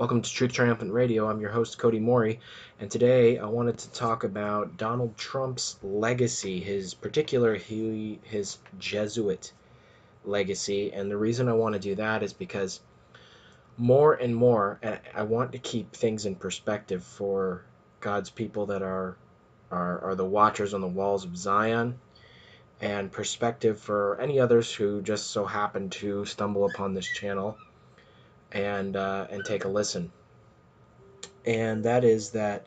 Welcome to Truth Triumphant Radio. I'm your host, Cody Mori, and today I wanted to talk about Donald Trump's legacy, his particular his Jesuit legacy. And the reason I want to do that is because more and more, I want to keep things in perspective for God's people that are are, are the watchers on the walls of Zion, and perspective for any others who just so happen to stumble upon this channel and uh, and take a listen. And that is that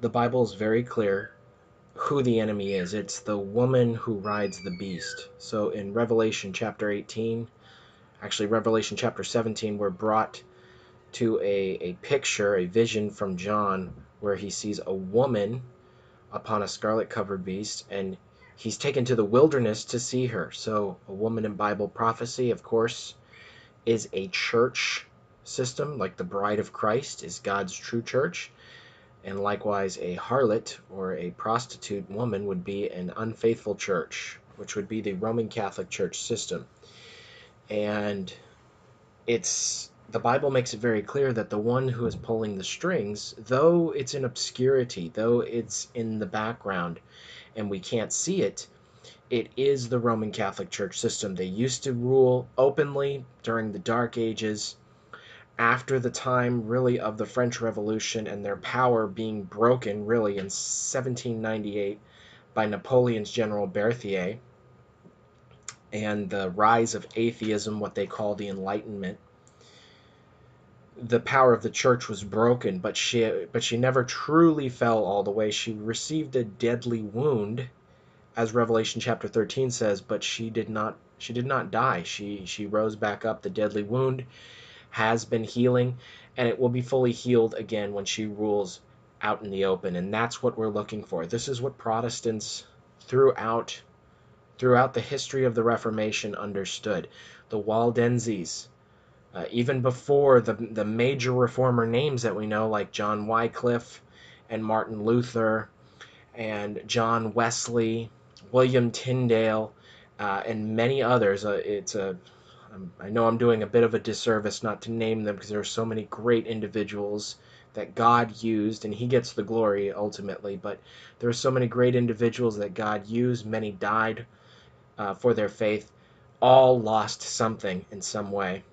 the Bible is very clear who the enemy is. It's the woman who rides the beast. So in Revelation chapter 18, actually Revelation chapter 17, we're brought to a, a picture, a vision from John, where he sees a woman upon a scarlet covered beast, and he's taken to the wilderness to see her. So a woman in Bible prophecy, of course, is a church system, like the bride of Christ is God's true church. And likewise, a harlot or a prostitute woman would be an unfaithful church, which would be the Roman Catholic Church system. And it's the Bible makes it very clear that the one who is pulling the strings, though it's in obscurity, though it's in the background, and we can't see it, it is the Roman Catholic Church system. They used to rule openly during the Dark Ages after the time really of the French Revolution and their power being broken really in 1798 by Napoleon's General Berthier and the rise of atheism, what they call the Enlightenment. The power of the church was broken, but she but she never truly fell all the way. She received a deadly wound, as Revelation chapter 13 says, but she did not she did not die. She she rose back up. The deadly wound has been healing, and it will be fully healed again when she rules out in the open. And that's what we're looking for. This is what Protestants throughout throughout the history of the Reformation understood. The Waldenses, uh, even before the, the major reformer names that we know, like John Wycliffe and Martin Luther and John Wesley, William Tyndale, uh, and many others. Uh, it's a I know I'm doing a bit of a disservice not to name them because there are so many great individuals that God used, and He gets the glory ultimately. But there are so many great individuals that God used. Many died uh, for their faith. All lost something in some way.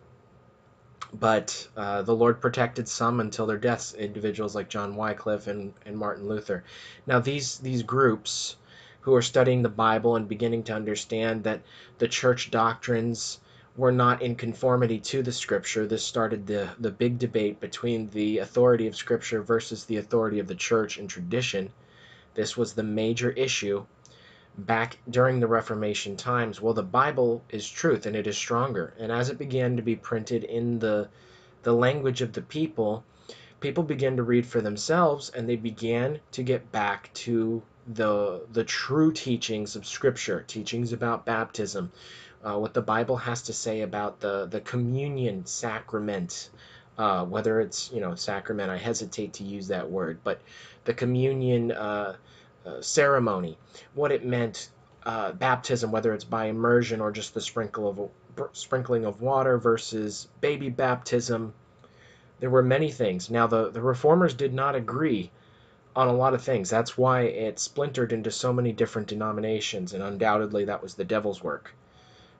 But uh, the Lord protected some until their deaths. Individuals like John Wycliffe and, and Martin Luther. Now these these groups who are studying the Bible and beginning to understand that the church doctrines were not in conformity to the scripture. This started the, the big debate between the authority of scripture versus the authority of the church and tradition. This was the major issue back during the Reformation times. Well, the Bible is truth and it is stronger. And as it began to be printed in the the language of the people, people began to read for themselves and they began to get back to the the true teachings of scripture, teachings about baptism, uh, what the Bible has to say about the, the communion sacrament, uh, whether it's, you know, sacrament, I hesitate to use that word, but the communion uh, uh ceremony, what it meant, uh, baptism, whether it's by immersion or just the sprinkle of, sprinkling of water versus baby baptism. There were many things. Now, the, the reformers did not agree on a lot of things. That's why it splintered into so many different denominations, and undoubtedly that was the devil's work.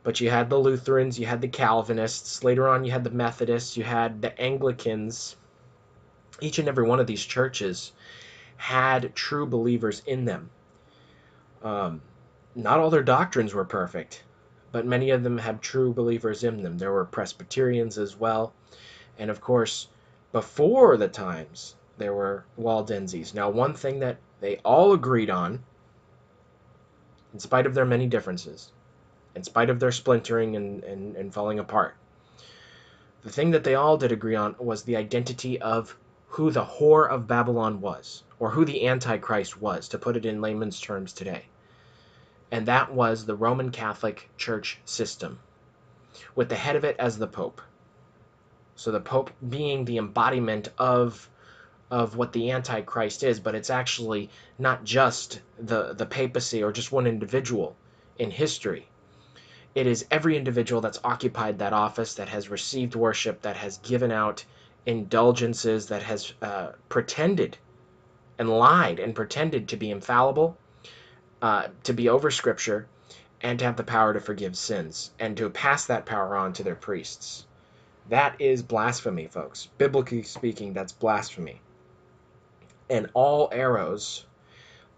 But you had the Lutherans, you had the Calvinists, later on you had the Methodists, you had the Anglicans. Each and every one of these churches had true believers in them. Um, not all their doctrines were perfect, but many of them had true believers in them. There were Presbyterians as well. And of course, before the times, there were Waldenses. Now, one thing that they all agreed on, in spite of their many differences, in spite of their splintering and, and, and falling apart. The thing that they all did agree on was the identity of who the whore of Babylon was, or who the Antichrist was, to put it in layman's terms today. And that was the Roman Catholic Church system, with the head of it as the Pope. So the Pope being the embodiment of of what the Antichrist is, but it's actually not just the, the papacy or just one individual in history. It is every individual that's occupied that office, that has received worship, that has given out indulgences that has uh, pretended and lied and pretended to be infallible, uh, to be over Scripture, and to have the power to forgive sins and to pass that power on to their priests. That is blasphemy, folks. Biblically speaking, that's blasphemy. And all arrows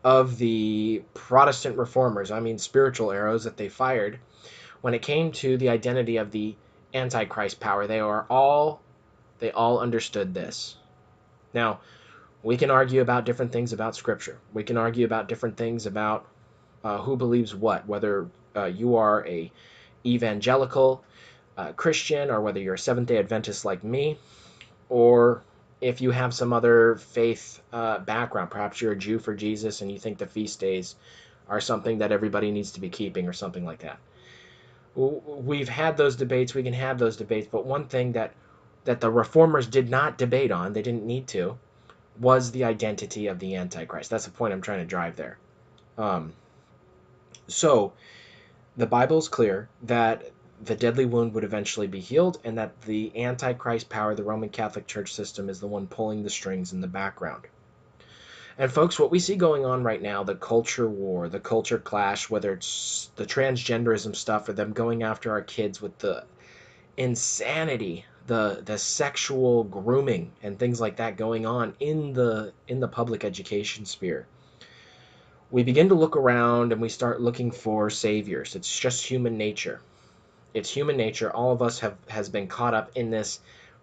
of the Protestant reformers, I mean spiritual arrows that they fired, when it came to the identity of the Antichrist power, they are all they all understood this. Now, we can argue about different things about Scripture. We can argue about different things about uh, who believes what, whether uh, you are a evangelical uh, Christian or whether you're a Seventh Day Adventist like me, or if you have some other faith uh, background. Perhaps you're a Jew for Jesus and you think the feast days are something that everybody needs to be keeping or something like that. We've had those debates. We can have those debates, but one thing that that the reformers did not debate on, they didn't need to, was the identity of the Antichrist. That's the point I'm trying to drive there. Um, so, the Bible is clear that the deadly wound would eventually be healed and that the Antichrist power, the Roman Catholic Church system, is the one pulling the strings in the background. And, folks, what we see going on right now the culture war, the culture clash, whether it's the transgenderism stuff or them going after our kids with the insanity the the sexual grooming and things like that going on in the in the public education sphere. We begin to look around and we start looking for saviors. It's just human nature it's human nature. All of us have has been caught up in this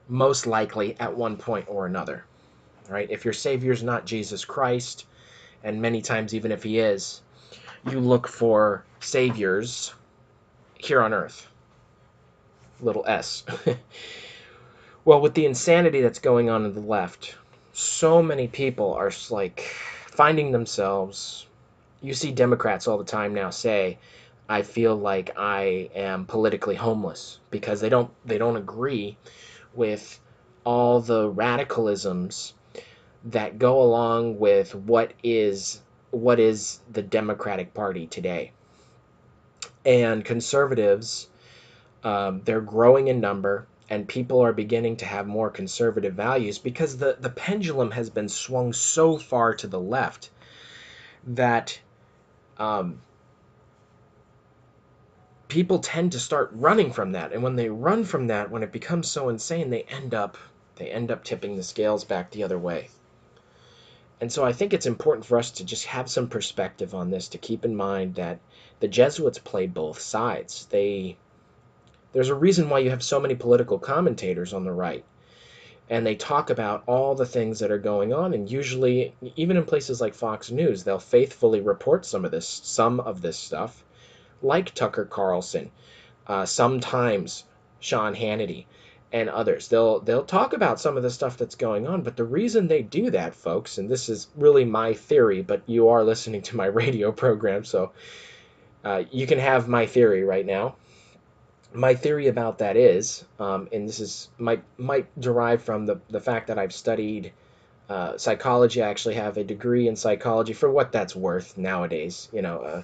most likely at one point or another right? If your savior's not jesus christ and many times even if he is you look for saviors here on earth. Little s. Well, with the insanity that's going on in the left, so many people are like finding themselves. You see Democrats all the time now say, "I feel like I am politically homeless" because they don't they don't agree with all the radicalisms that go along with what is what is the Democratic Party today. And conservatives, um, they're growing in number and people are beginning to have more conservative values because the, the pendulum has been swung so far to the left that um, people tend to start running from that and when they run from that when it becomes so insane they end up they end up tipping the scales back the other way and so i think it's important for us to just have some perspective on this to keep in mind that the jesuits play both sides they there's a reason why you have so many political commentators on the right. And they talk about all the things that are going on. And usually, even in places like Fox News, they'll faithfully report some of this, some of this stuff, like Tucker Carlson, uh, sometimes Sean Hannity, and others. They'll they'll talk about some of the stuff that's going on, but the reason they do that, folks, and this is really my theory, but you are listening to my radio program, so uh, you can have my theory right now my theory about that is, um, and this is might might derive from the the fact that I've studied uh, psychology. I actually have a degree in psychology for what that's worth nowadays. You know, uh,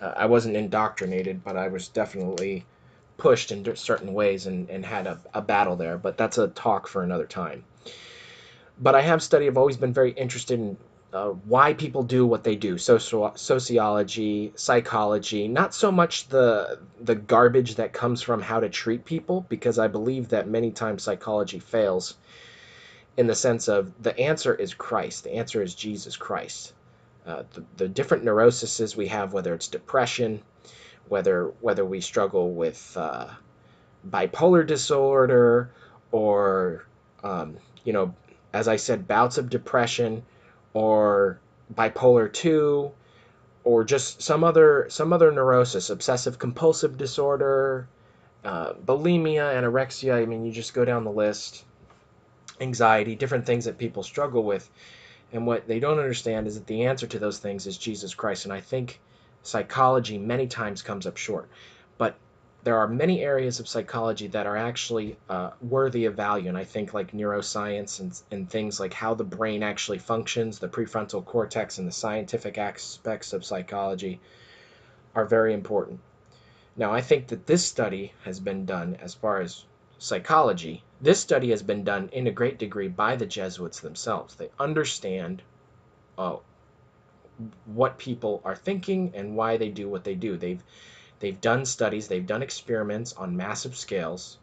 uh, I wasn't indoctrinated, but I was definitely pushed in certain ways and, and had a, a battle there. But that's a talk for another time. But I have studied. I've always been very interested in uh, why people do what they do social sociology psychology not so much the the garbage that comes from how to treat people because i believe that many times psychology fails in the sense of the answer is christ the answer is jesus christ uh, the, the different neuroses we have whether it's depression whether whether we struggle with uh, bipolar disorder or um, you know as i said bouts of depression or bipolar 2 or just some other some other neurosis obsessive compulsive disorder uh, bulimia anorexia. I mean you just go down the list. Anxiety different things that people struggle with and what they don't understand is that the answer to those things is jesus christ and i think psychology many times comes up short but there are many areas of psychology that are actually uh, worthy of value. And I think like neuroscience and, and things like how the brain actually functions, the prefrontal cortex, and the scientific aspects of psychology are very important. Now, I think that this study has been done as far as psychology, this study has been done in a great degree by the Jesuits themselves. They understand uh, what people are thinking and why they do what they do. They've they've done studies, they've done experiments on massive scales.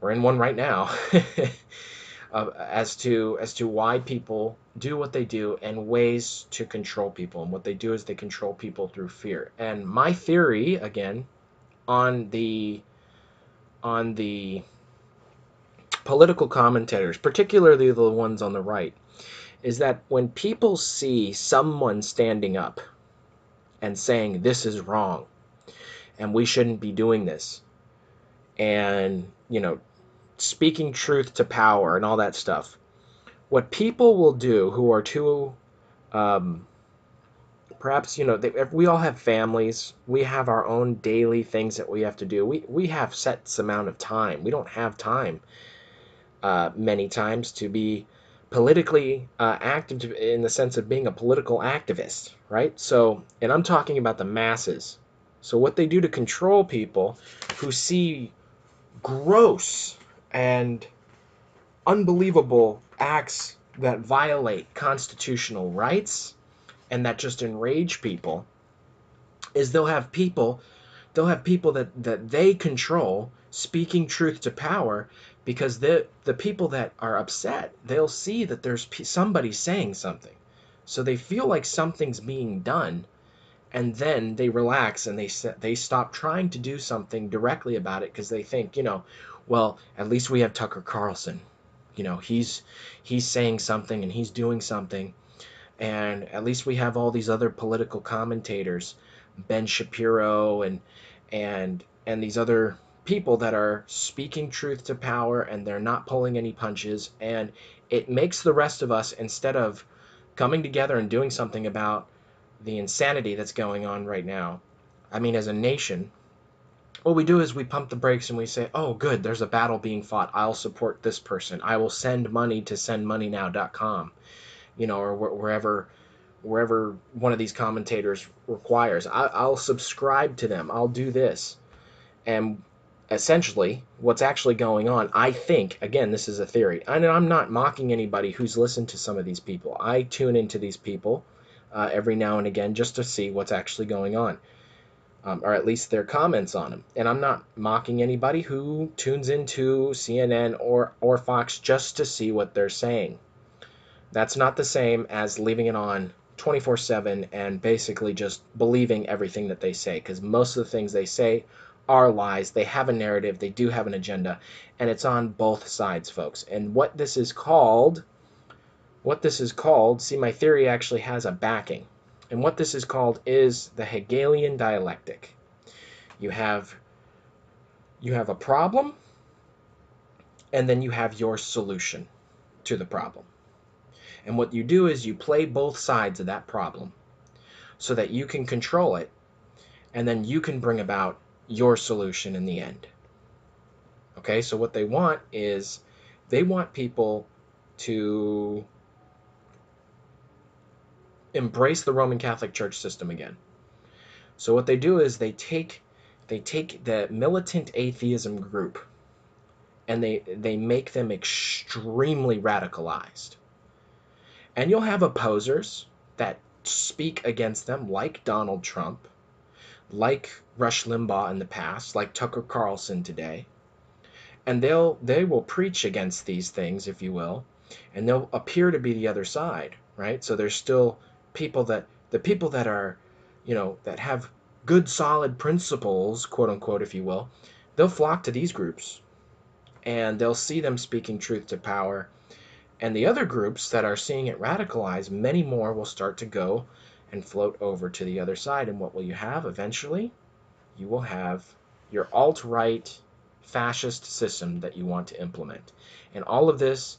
We're in one right now. uh, as to as to why people do what they do and ways to control people. And what they do is they control people through fear. And my theory, again, on the on the political commentators, particularly the ones on the right, is that when people see someone standing up and saying this is wrong and we shouldn't be doing this and you know speaking truth to power and all that stuff. What people will do who are too, um, perhaps, you know, they, we all have families. We have our own daily things that we have to do. We, we have set amount of time. We don't have time uh, many times to be politically uh, active in the sense of being a political activist, right? So, and I'm talking about the masses. So, what they do to control people who see gross and unbelievable acts that violate constitutional rights and that just enrage people is they'll have people they'll have people that that they control speaking truth to power because the the people that are upset they'll see that there's somebody saying something so they feel like something's being done and then they relax and they they stop trying to do something directly about it because they think you know well, at least we have Tucker Carlson. You know, he's he's saying something and he's doing something. And at least we have all these other political commentators, Ben Shapiro and and and these other people that are speaking truth to power and they're not pulling any punches and it makes the rest of us instead of coming together and doing something about the insanity that's going on right now. I mean as a nation, what we do is we pump the brakes and we say, oh, good, there's a battle being fought. I'll support this person. I will send money to sendmoneynow.com, you know, or wherever wherever one of these commentators requires. I, I'll subscribe to them. I'll do this. And essentially, what's actually going on, I think, again, this is a theory, and I'm not mocking anybody who's listened to some of these people. I tune into these people uh, every now and again just to see what's actually going on um, or at least their comments on them. And I'm not mocking anybody who tunes into CNN or, or Fox just to see what they're saying. That's not the same as leaving it on 24 7 and basically just believing everything that they say, because most of the things they say are lies. They have a narrative, they do have an agenda, and it's on both sides, folks. And what this is called, what this is called, see, my theory actually has a backing. And what this is called is the Hegelian dialectic. You have you have a problem and then you have your solution to the problem. And what you do is you play both sides of that problem so that you can control it and then you can bring about your solution in the end. Okay, so what they want is they want people to embrace the Roman Catholic Church system again. So what they do is they take they take the militant atheism group and they they make them extremely radicalized. And you'll have opposers that speak against them like Donald Trump, like Rush Limbaugh in the past, like Tucker Carlson today. And they'll they will preach against these things, if you will, and they'll appear to be the other side, right? So there's still people that the people that are, you know, that have good solid principles, quote unquote, if you will, they'll flock to these groups and they'll see them speaking truth to power. And the other groups that are seeing it radicalize, many more will start to go and float over to the other side. And what will you have eventually? You will have your alt right fascist system that you want to implement. And all of this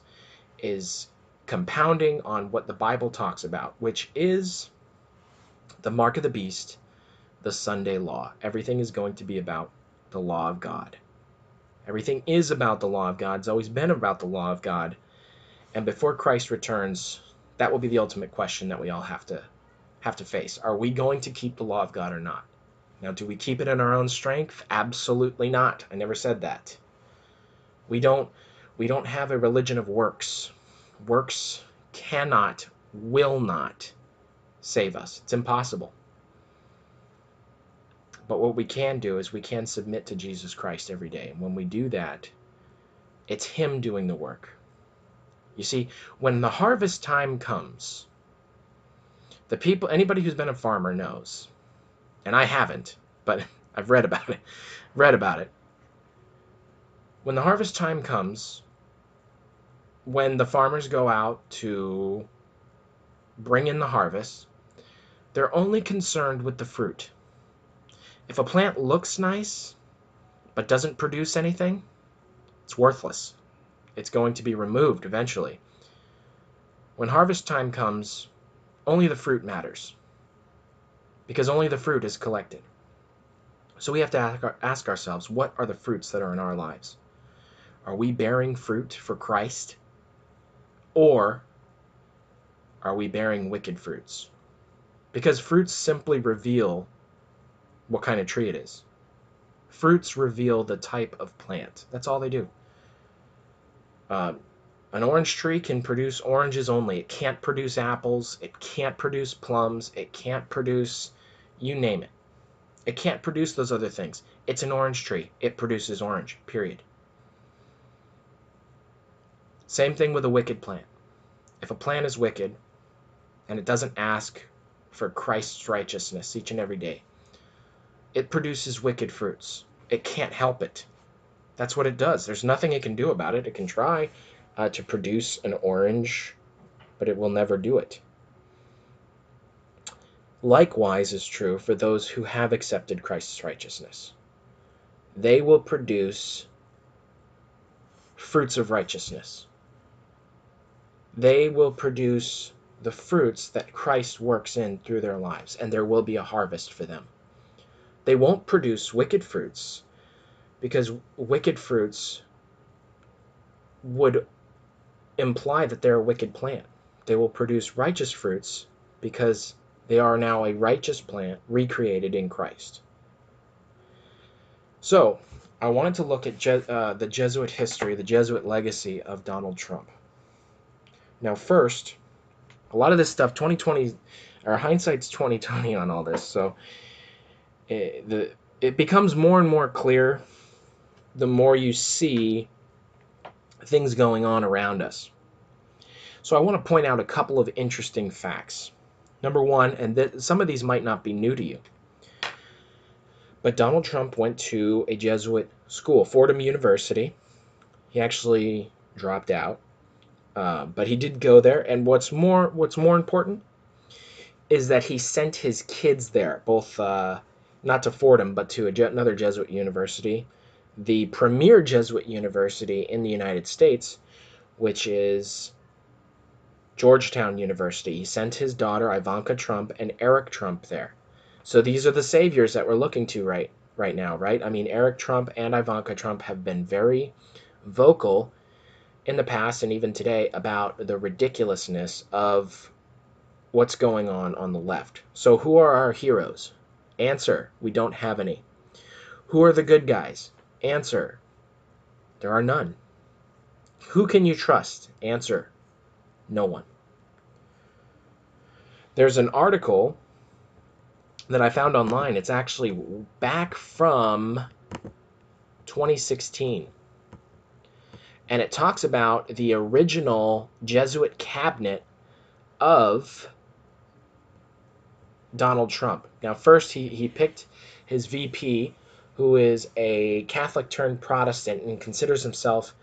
is compounding on what the Bible talks about, which is the mark of the beast, the Sunday law. Everything is going to be about the law of God. Everything is about the law of God. It's always been about the law of God. And before Christ returns, that will be the ultimate question that we all have to have to face. Are we going to keep the law of God or not? Now, do we keep it in our own strength? Absolutely not. I never said that. We don't we don't have a religion of works. Works cannot, will not save us. It's impossible. But what we can do is we can submit to Jesus Christ every day. And when we do that, it's Him doing the work. You see, when the harvest time comes, the people, anybody who's been a farmer knows, and I haven't, but I've read about it, read about it. When the harvest time comes, when the farmers go out to bring in the harvest, they're only concerned with the fruit. If a plant looks nice but doesn't produce anything, it's worthless. It's going to be removed eventually. When harvest time comes, only the fruit matters because only the fruit is collected. So we have to ask ourselves what are the fruits that are in our lives? Are we bearing fruit for Christ? Or are we bearing wicked fruits? Because fruits simply reveal what kind of tree it is. Fruits reveal the type of plant. That's all they do. Uh, an orange tree can produce oranges only. It can't produce apples. It can't produce plums. It can't produce, you name it. It can't produce those other things. It's an orange tree. It produces orange, period. Same thing with a wicked plant. If a plant is wicked and it doesn't ask for Christ's righteousness each and every day, it produces wicked fruits. It can't help it. That's what it does. There's nothing it can do about it. It can try uh, to produce an orange, but it will never do it. Likewise is true for those who have accepted Christ's righteousness. They will produce fruits of righteousness. They will produce the fruits that Christ works in through their lives, and there will be a harvest for them. They won't produce wicked fruits because wicked fruits would imply that they're a wicked plant. They will produce righteous fruits because they are now a righteous plant recreated in Christ. So, I wanted to look at Je- uh, the Jesuit history, the Jesuit legacy of Donald Trump. Now, first, a lot of this stuff, 2020, or hindsight's 2020 on all this. So, it, the it becomes more and more clear the more you see things going on around us. So I want to point out a couple of interesting facts. Number one, and some of these might not be new to you, but Donald Trump went to a Jesuit school, Fordham University. He actually dropped out, uh, but he did go there. And what's more, what's more important, is that he sent his kids there, both uh, not to Fordham, but to Je- another Jesuit university, the premier Jesuit university in the United States, which is Georgetown University. He sent his daughter Ivanka Trump and Eric Trump there. So these are the saviors that we're looking to right right now, right? I mean, Eric Trump and Ivanka Trump have been very vocal in the past and even today about the ridiculousness of what's going on on the left. So who are our heroes? Answer, we don't have any. Who are the good guys? Answer, there are none. Who can you trust? Answer, no one. There's an article that I found online. It's actually back from 2016. And it talks about the original Jesuit cabinet of Donald Trump. Now, first, he, he picked his VP, who is a Catholic turned Protestant and considers himself,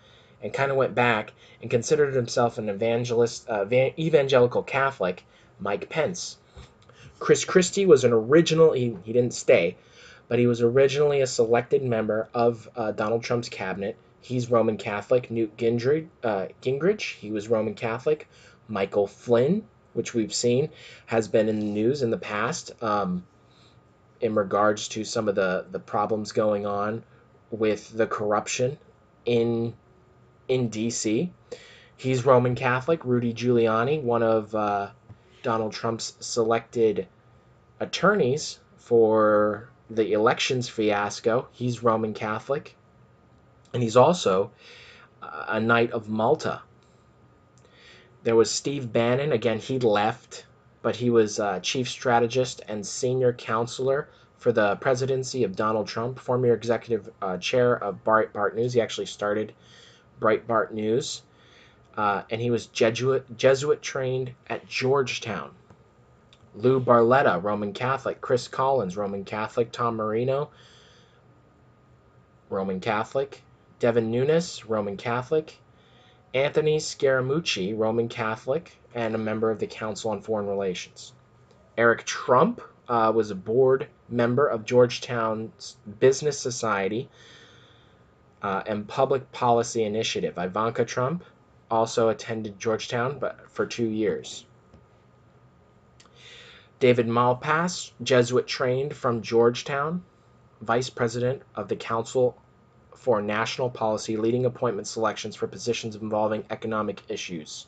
and kind of went back and considered himself an evangelist, uh, evangelical Catholic, Mike Pence. Chris Christie was an original, he, he didn't stay, but he was originally a selected member of uh, Donald Trump's cabinet. He's Roman Catholic. Newt Gingrich, uh, Gingrich, he was Roman Catholic. Michael Flynn, which we've seen, has been in the news in the past um, in regards to some of the, the problems going on with the corruption in in D.C. He's Roman Catholic. Rudy Giuliani, one of uh, Donald Trump's selected attorneys for the elections fiasco, he's Roman Catholic. And he's also a Knight of Malta. There was Steve Bannon. Again, he left, but he was uh, chief strategist and senior counselor for the presidency of Donald Trump, former executive uh, chair of Breitbart News. He actually started Breitbart News, uh, and he was Jesuit Jesuit trained at Georgetown. Lou Barletta, Roman Catholic. Chris Collins, Roman Catholic. Tom Marino, Roman Catholic. Devin Nunes, Roman Catholic. Anthony Scaramucci, Roman Catholic, and a member of the Council on Foreign Relations. Eric Trump uh, was a board member of Georgetown's Business Society uh, and Public Policy Initiative. Ivanka Trump also attended Georgetown but for two years. David Malpass, Jesuit trained from Georgetown, Vice President of the Council for National Policy, leading appointment selections for positions involving economic issues.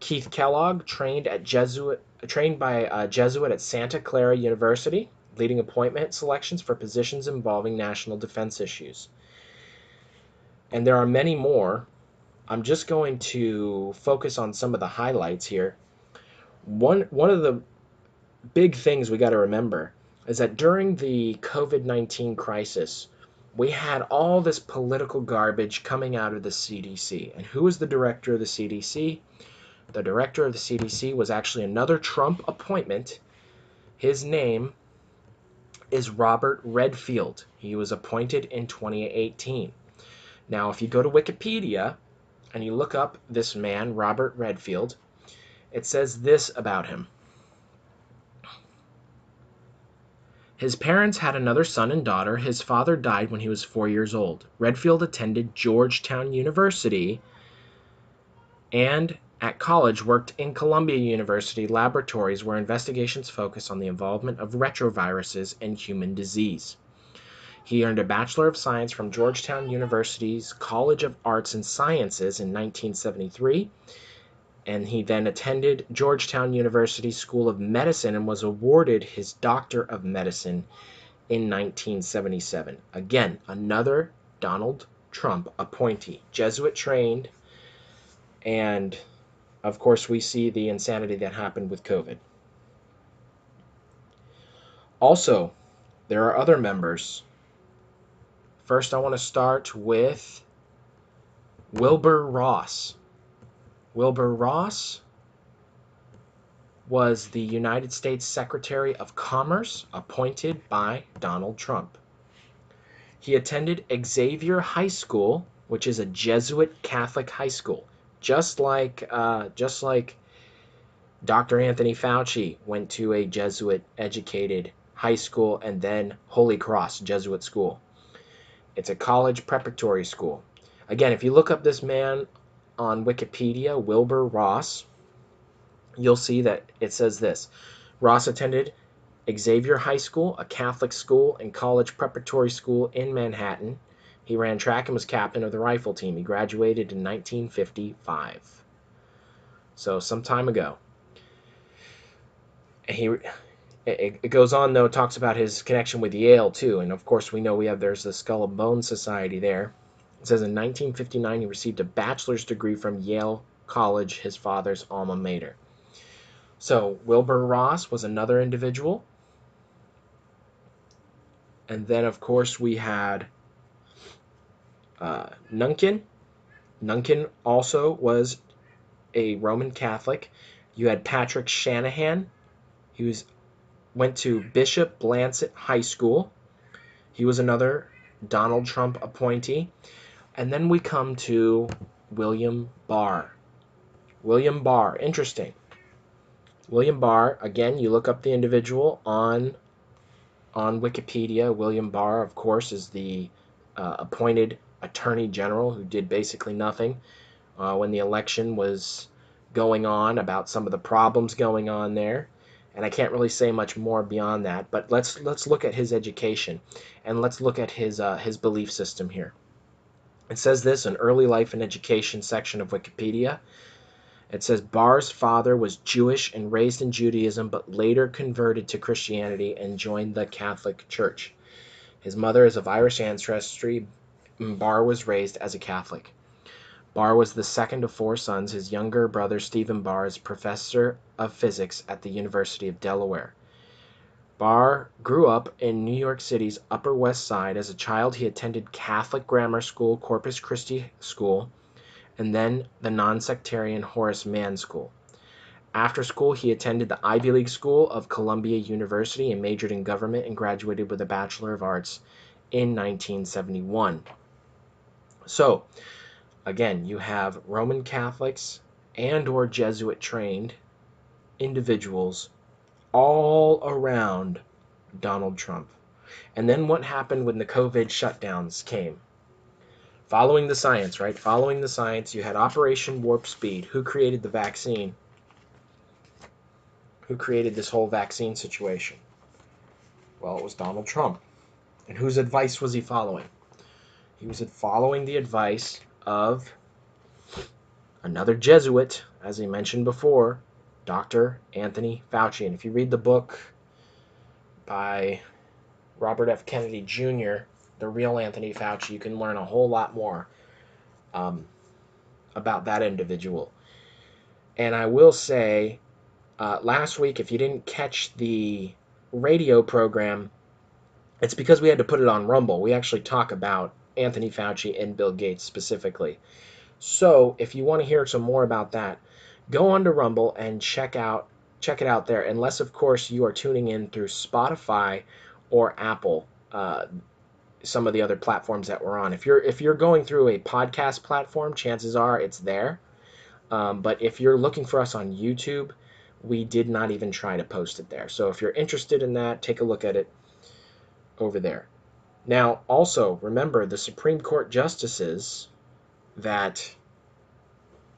Keith Kellogg, trained at Jesuit, trained by a Jesuit at Santa Clara University, leading appointment selections for positions involving national defense issues. And there are many more. I'm just going to focus on some of the highlights here. One one of the big things we got to remember is that during the COVID 19 crisis, we had all this political garbage coming out of the CDC. And who was the director of the CDC? The director of the CDC was actually another Trump appointment. His name is Robert Redfield. He was appointed in 2018. Now, if you go to Wikipedia and you look up this man, Robert Redfield, it says this about him. His parents had another son and daughter. His father died when he was four years old. Redfield attended Georgetown University and at college worked in Columbia University laboratories where investigations focus on the involvement of retroviruses in human disease. He earned a Bachelor of Science from Georgetown University's College of Arts and Sciences in 1973 and he then attended Georgetown University School of Medicine and was awarded his Doctor of Medicine in 1977. Again, another Donald Trump appointee, Jesuit trained, and of course, we see the insanity that happened with COVID. Also, there are other members. First, I want to start with Wilbur Ross. Wilbur Ross was the United States Secretary of Commerce appointed by Donald Trump. He attended Xavier High School, which is a Jesuit Catholic high school, just like uh, just like Dr. Anthony Fauci went to a Jesuit educated high school and then Holy Cross Jesuit school. It's a college preparatory school. Again, if you look up this man on Wikipedia, Wilbur Ross, you'll see that it says this Ross attended Xavier High School, a Catholic school and college preparatory school in Manhattan. He ran track and was captain of the rifle team. He graduated in 1955. So, some time ago. He it, goes on though talks about his connection with Yale too and of course we know we have there's the Skull and Bone Society there it says in 1959 he received a bachelor's degree from Yale College, his father's alma mater. So Wilbur Ross was another individual. And then, of course, we had uh, Nunkin. Nunkin also was a Roman Catholic. You had Patrick Shanahan. He was went to Bishop Blanchet High School. He was another Donald Trump appointee. And then we come to William Barr. William Barr, interesting. William Barr, again, you look up the individual on on Wikipedia. William Barr, of course, is the uh, appointed attorney general who did basically nothing uh, when the election was going on about some of the problems going on there. And I can't really say much more beyond that. But let's let's look at his education and let's look at his uh, his belief system here. It says this in early life and education section of Wikipedia. It says Barr's father was Jewish and raised in Judaism, but later converted to Christianity and joined the Catholic Church. His mother is of Irish ancestry. Barr was raised as a Catholic. Barr was the second of four sons. His younger brother, Stephen Barr, is professor of physics at the University of Delaware. Barr grew up in New York City's Upper West Side. As a child, he attended Catholic grammar school, Corpus Christi School, and then the non-sectarian Horace Mann School. After school, he attended the Ivy League School of Columbia University and majored in government and graduated with a Bachelor of Arts in 1971. So, again, you have Roman Catholics and or Jesuit trained individuals all around Donald Trump. And then what happened when the COVID shutdowns came? Following the science, right? Following the science, you had Operation Warp Speed. Who created the vaccine? Who created this whole vaccine situation? Well, it was Donald Trump. And whose advice was he following? He was following the advice of another Jesuit, as I mentioned before, Dr. Anthony Fauci. And if you read the book by Robert F. Kennedy Jr., The Real Anthony Fauci, you can learn a whole lot more um, about that individual. And I will say, uh, last week, if you didn't catch the radio program, it's because we had to put it on Rumble. We actually talk about Anthony Fauci and Bill Gates specifically. So if you want to hear some more about that, go on to Rumble and check out check it out there. Unless of course you are tuning in through Spotify or Apple, uh, some of the other platforms that we're on. If you're if you're going through a podcast platform, chances are it's there. Um, but if you're looking for us on YouTube, we did not even try to post it there. So if you're interested in that, take a look at it over there. Now, also remember the Supreme Court justices that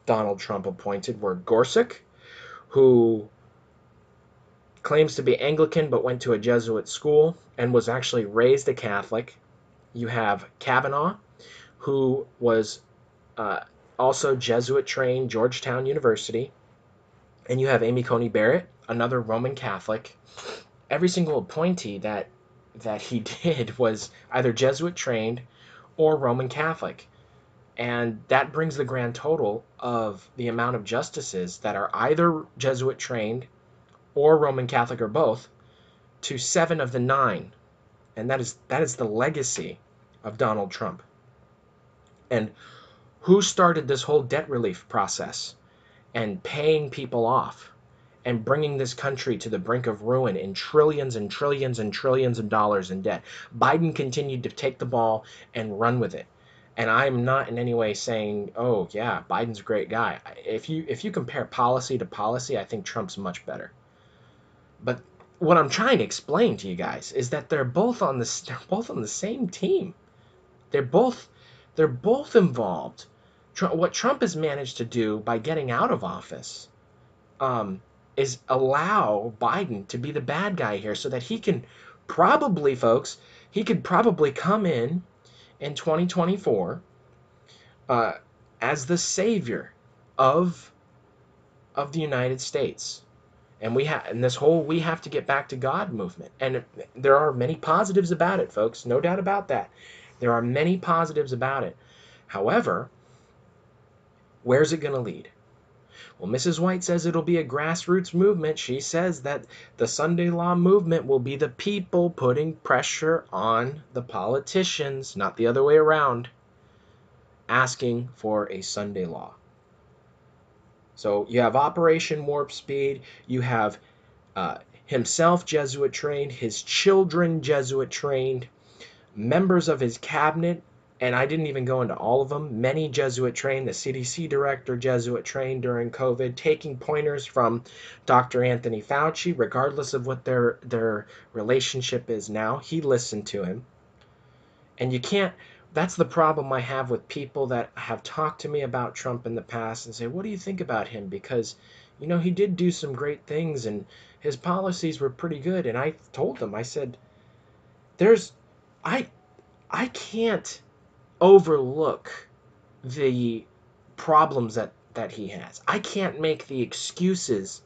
Donald Trump appointed were Gorsuch, who claims to be Anglican but went to a Jesuit school and was actually raised a Catholic. You have Kavanaugh, who was uh, also Jesuit trained, Georgetown University. And you have Amy Coney Barrett, another Roman Catholic. Every single appointee that that he did was either Jesuit trained or Roman Catholic. And that brings the grand total of the amount of justices that are either Jesuit trained or Roman Catholic or both to seven of the nine. And that is that is the legacy of Donald Trump. And who started this whole debt relief process and paying people off? And bringing this country to the brink of ruin in trillions and trillions and trillions of dollars in debt. Biden continued to take the ball and run with it. And I'm not in any way saying, "Oh, yeah, Biden's a great guy." If you if you compare policy to policy, I think Trump's much better. But what I'm trying to explain to you guys is that they're both on the they're both on the same team. They're both they're both involved. What Trump has managed to do by getting out of office um, is allow Biden to be the bad guy here so that he can probably, folks, he could probably come in in 2024 uh, as the savior of of the United States. And we have and this whole we have to get back to God movement. And there are many positives about it, folks. No doubt about that. There are many positives about it. However, where's it going to lead? Well, Mrs. White says it'll be a grassroots movement. She says that the Sunday law movement will be the people putting pressure on the politicians, not the other way around, asking for a Sunday law. So you have Operation Warp Speed, you have uh, himself Jesuit trained, his children Jesuit trained, members of his cabinet and I didn't even go into all of them. Many Jesuit trained, the CDC director Jesuit trained during COVID, taking pointers from Dr. Anthony Fauci, regardless of what their their relationship is now. He listened to him. And you can't that's the problem I have with people that have talked to me about Trump in the past and say, "What do you think about him?" because you know, he did do some great things and his policies were pretty good and I told them I said there's I I can't overlook the problems that that he has. I can't make the excuses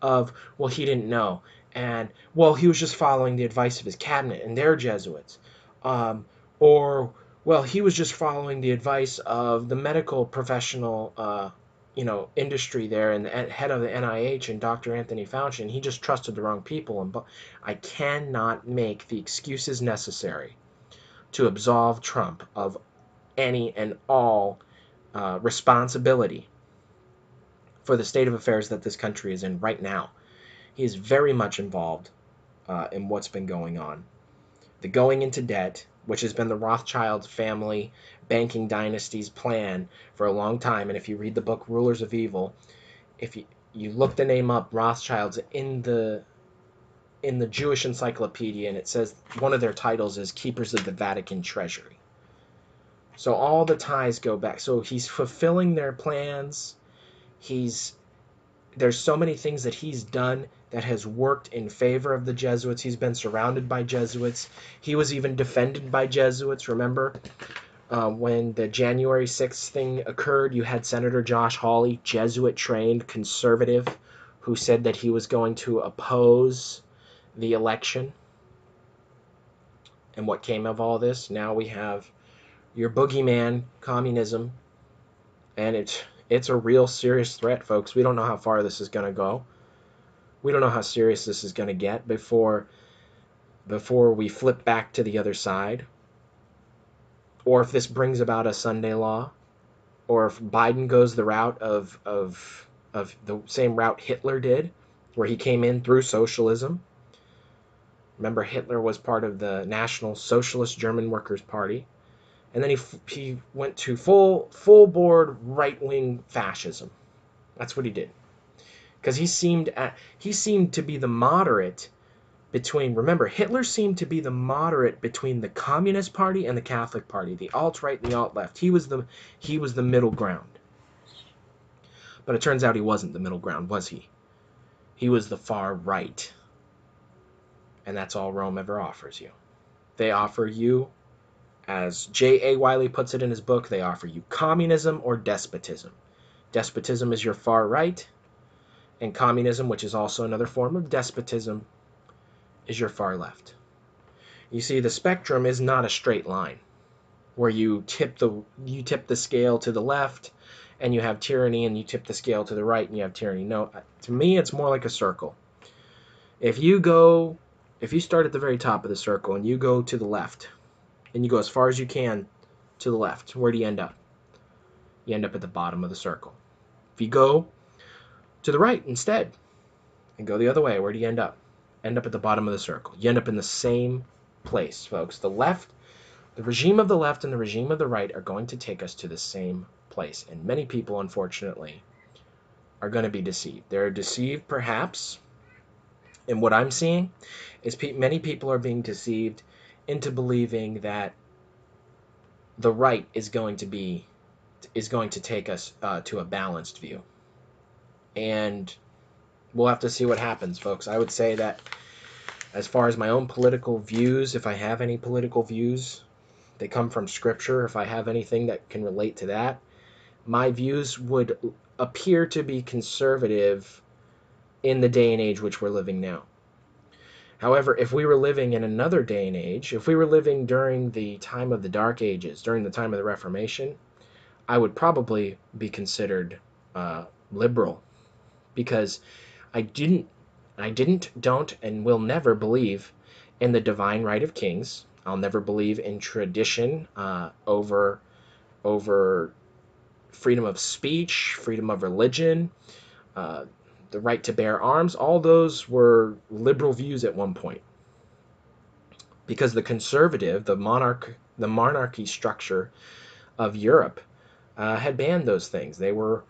of well he didn't know and well he was just following the advice of his cabinet and they're Jesuits, um, or Well, he was just following the advice of the medical professional, uh, you know, industry there and the head of the NIH and Dr. Anthony Fauci, and he just trusted the wrong people. And I cannot make the excuses necessary to absolve Trump of any and all uh, responsibility for the state of affairs that this country is in right now. He is very much involved uh, in what's been going on. The going into debt, which has been the Rothschild family banking dynasty's plan for a long time. And if you read the book Rulers of Evil, if you, you look the name up, Rothschilds in the in the Jewish encyclopedia, and it says one of their titles is Keepers of the Vatican Treasury. So all the ties go back. So he's fulfilling their plans. He's there's so many things that he's done that has worked in favor of the Jesuits. He's been surrounded by Jesuits. He was even defended by Jesuits. Remember uh, when the January 6th thing occurred, you had Senator Josh Hawley, Jesuit trained conservative, who said that he was going to oppose the election. And what came of all this? Now we have your boogeyman, communism, and it's it's a real serious threat, folks. We don't know how far this is going to go. We don't know how serious this is going to get before before we flip back to the other side. Or if this brings about a Sunday law, or if Biden goes the route of of of the same route Hitler did, where he came in through socialism. Remember, Hitler was part of the National Socialist German Workers' Party and then he he went to full full board right wing fascism. That's what he did, because he seemed at, he seemed to be the moderate between. Remember, Hitler seemed to be the moderate between the Communist Party and the Catholic Party, the alt right and the alt left. He was the he was the middle ground. But it turns out he wasn't the middle ground, was he? He was the far right. And that's all Rome ever offers you. They offer you as J.A. Wylie puts it in his book, they offer you communism or despotism. Despotism is your far right, and communism, which is also another form of despotism, is your far left. You see, the spectrum is not a straight line where you tip the you tip the scale to the left and you have tyranny and you tip the scale to the right and you have tyranny. No, uh, to me it's more like a circle. If you go if you start at the very top of the circle and you go to the left, and you go as far as you can to the left. Where do you end up? You end up at the bottom of the circle. If you go to the right instead and go the other way, where do you end up? End up at the bottom of the circle. You end up in the same place, folks. The left, the regime of the left and the regime of the right are going to take us to the same place. And many people, unfortunately, are going to be deceived. They're deceived, perhaps, and what I'm seeing is pe- many people are being deceived into believing that the right is going to be is going to take us uh, to a balanced view. And we'll have to see what happens folks. I would say that as far as my own political views if i have any political views they come from scripture. If i have anything that can relate to that my views would appear to be conservative in the day and age which we're living now However, if we were living in another day and age, if we were living during the time of the Dark Ages, during the time of the Reformation, I would probably be considered uh, liberal because I didn't, I didn't, don't, and will never believe in the divine right of kings. I'll never believe in tradition uh, over, over freedom of speech, freedom of religion. Uh, the right to bear arms, all those were liberal views at one point. Because the conservative, the monarch, the monarchy structure of Europe uh, had banned those things. They were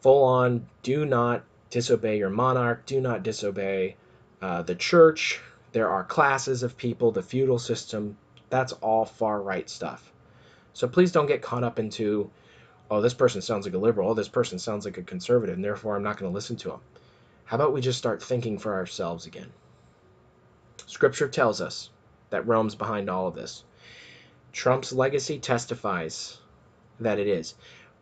full on do not disobey your monarch, do not disobey uh, the church. There are classes of people, the feudal system. That's all far right stuff. So please don't get caught up into, oh, this person sounds like a liberal, oh, this person sounds like a conservative, and therefore I'm not going to listen to them. How about we just start thinking for ourselves again? Scripture tells us that Rome's behind all of this. Trump's legacy testifies that it is.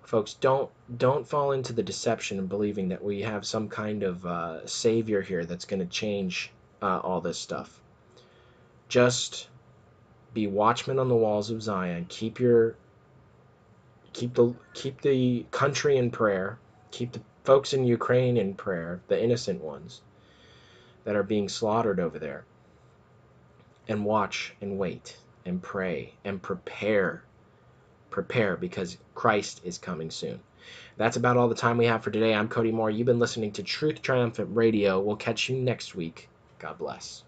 Folks, don't don't fall into the deception of believing that we have some kind of uh, savior here that's going to change uh, all this stuff. Just be watchmen on the walls of Zion. Keep your keep the keep the country in prayer. Keep the folks in Ukraine in prayer, the innocent ones that are being slaughtered over there. And watch and wait and pray and prepare. Prepare because Christ is coming soon. That's about all the time we have for today. I'm Cody Moore. You've been listening to Truth Triumphant Radio. We'll catch you next week. God bless.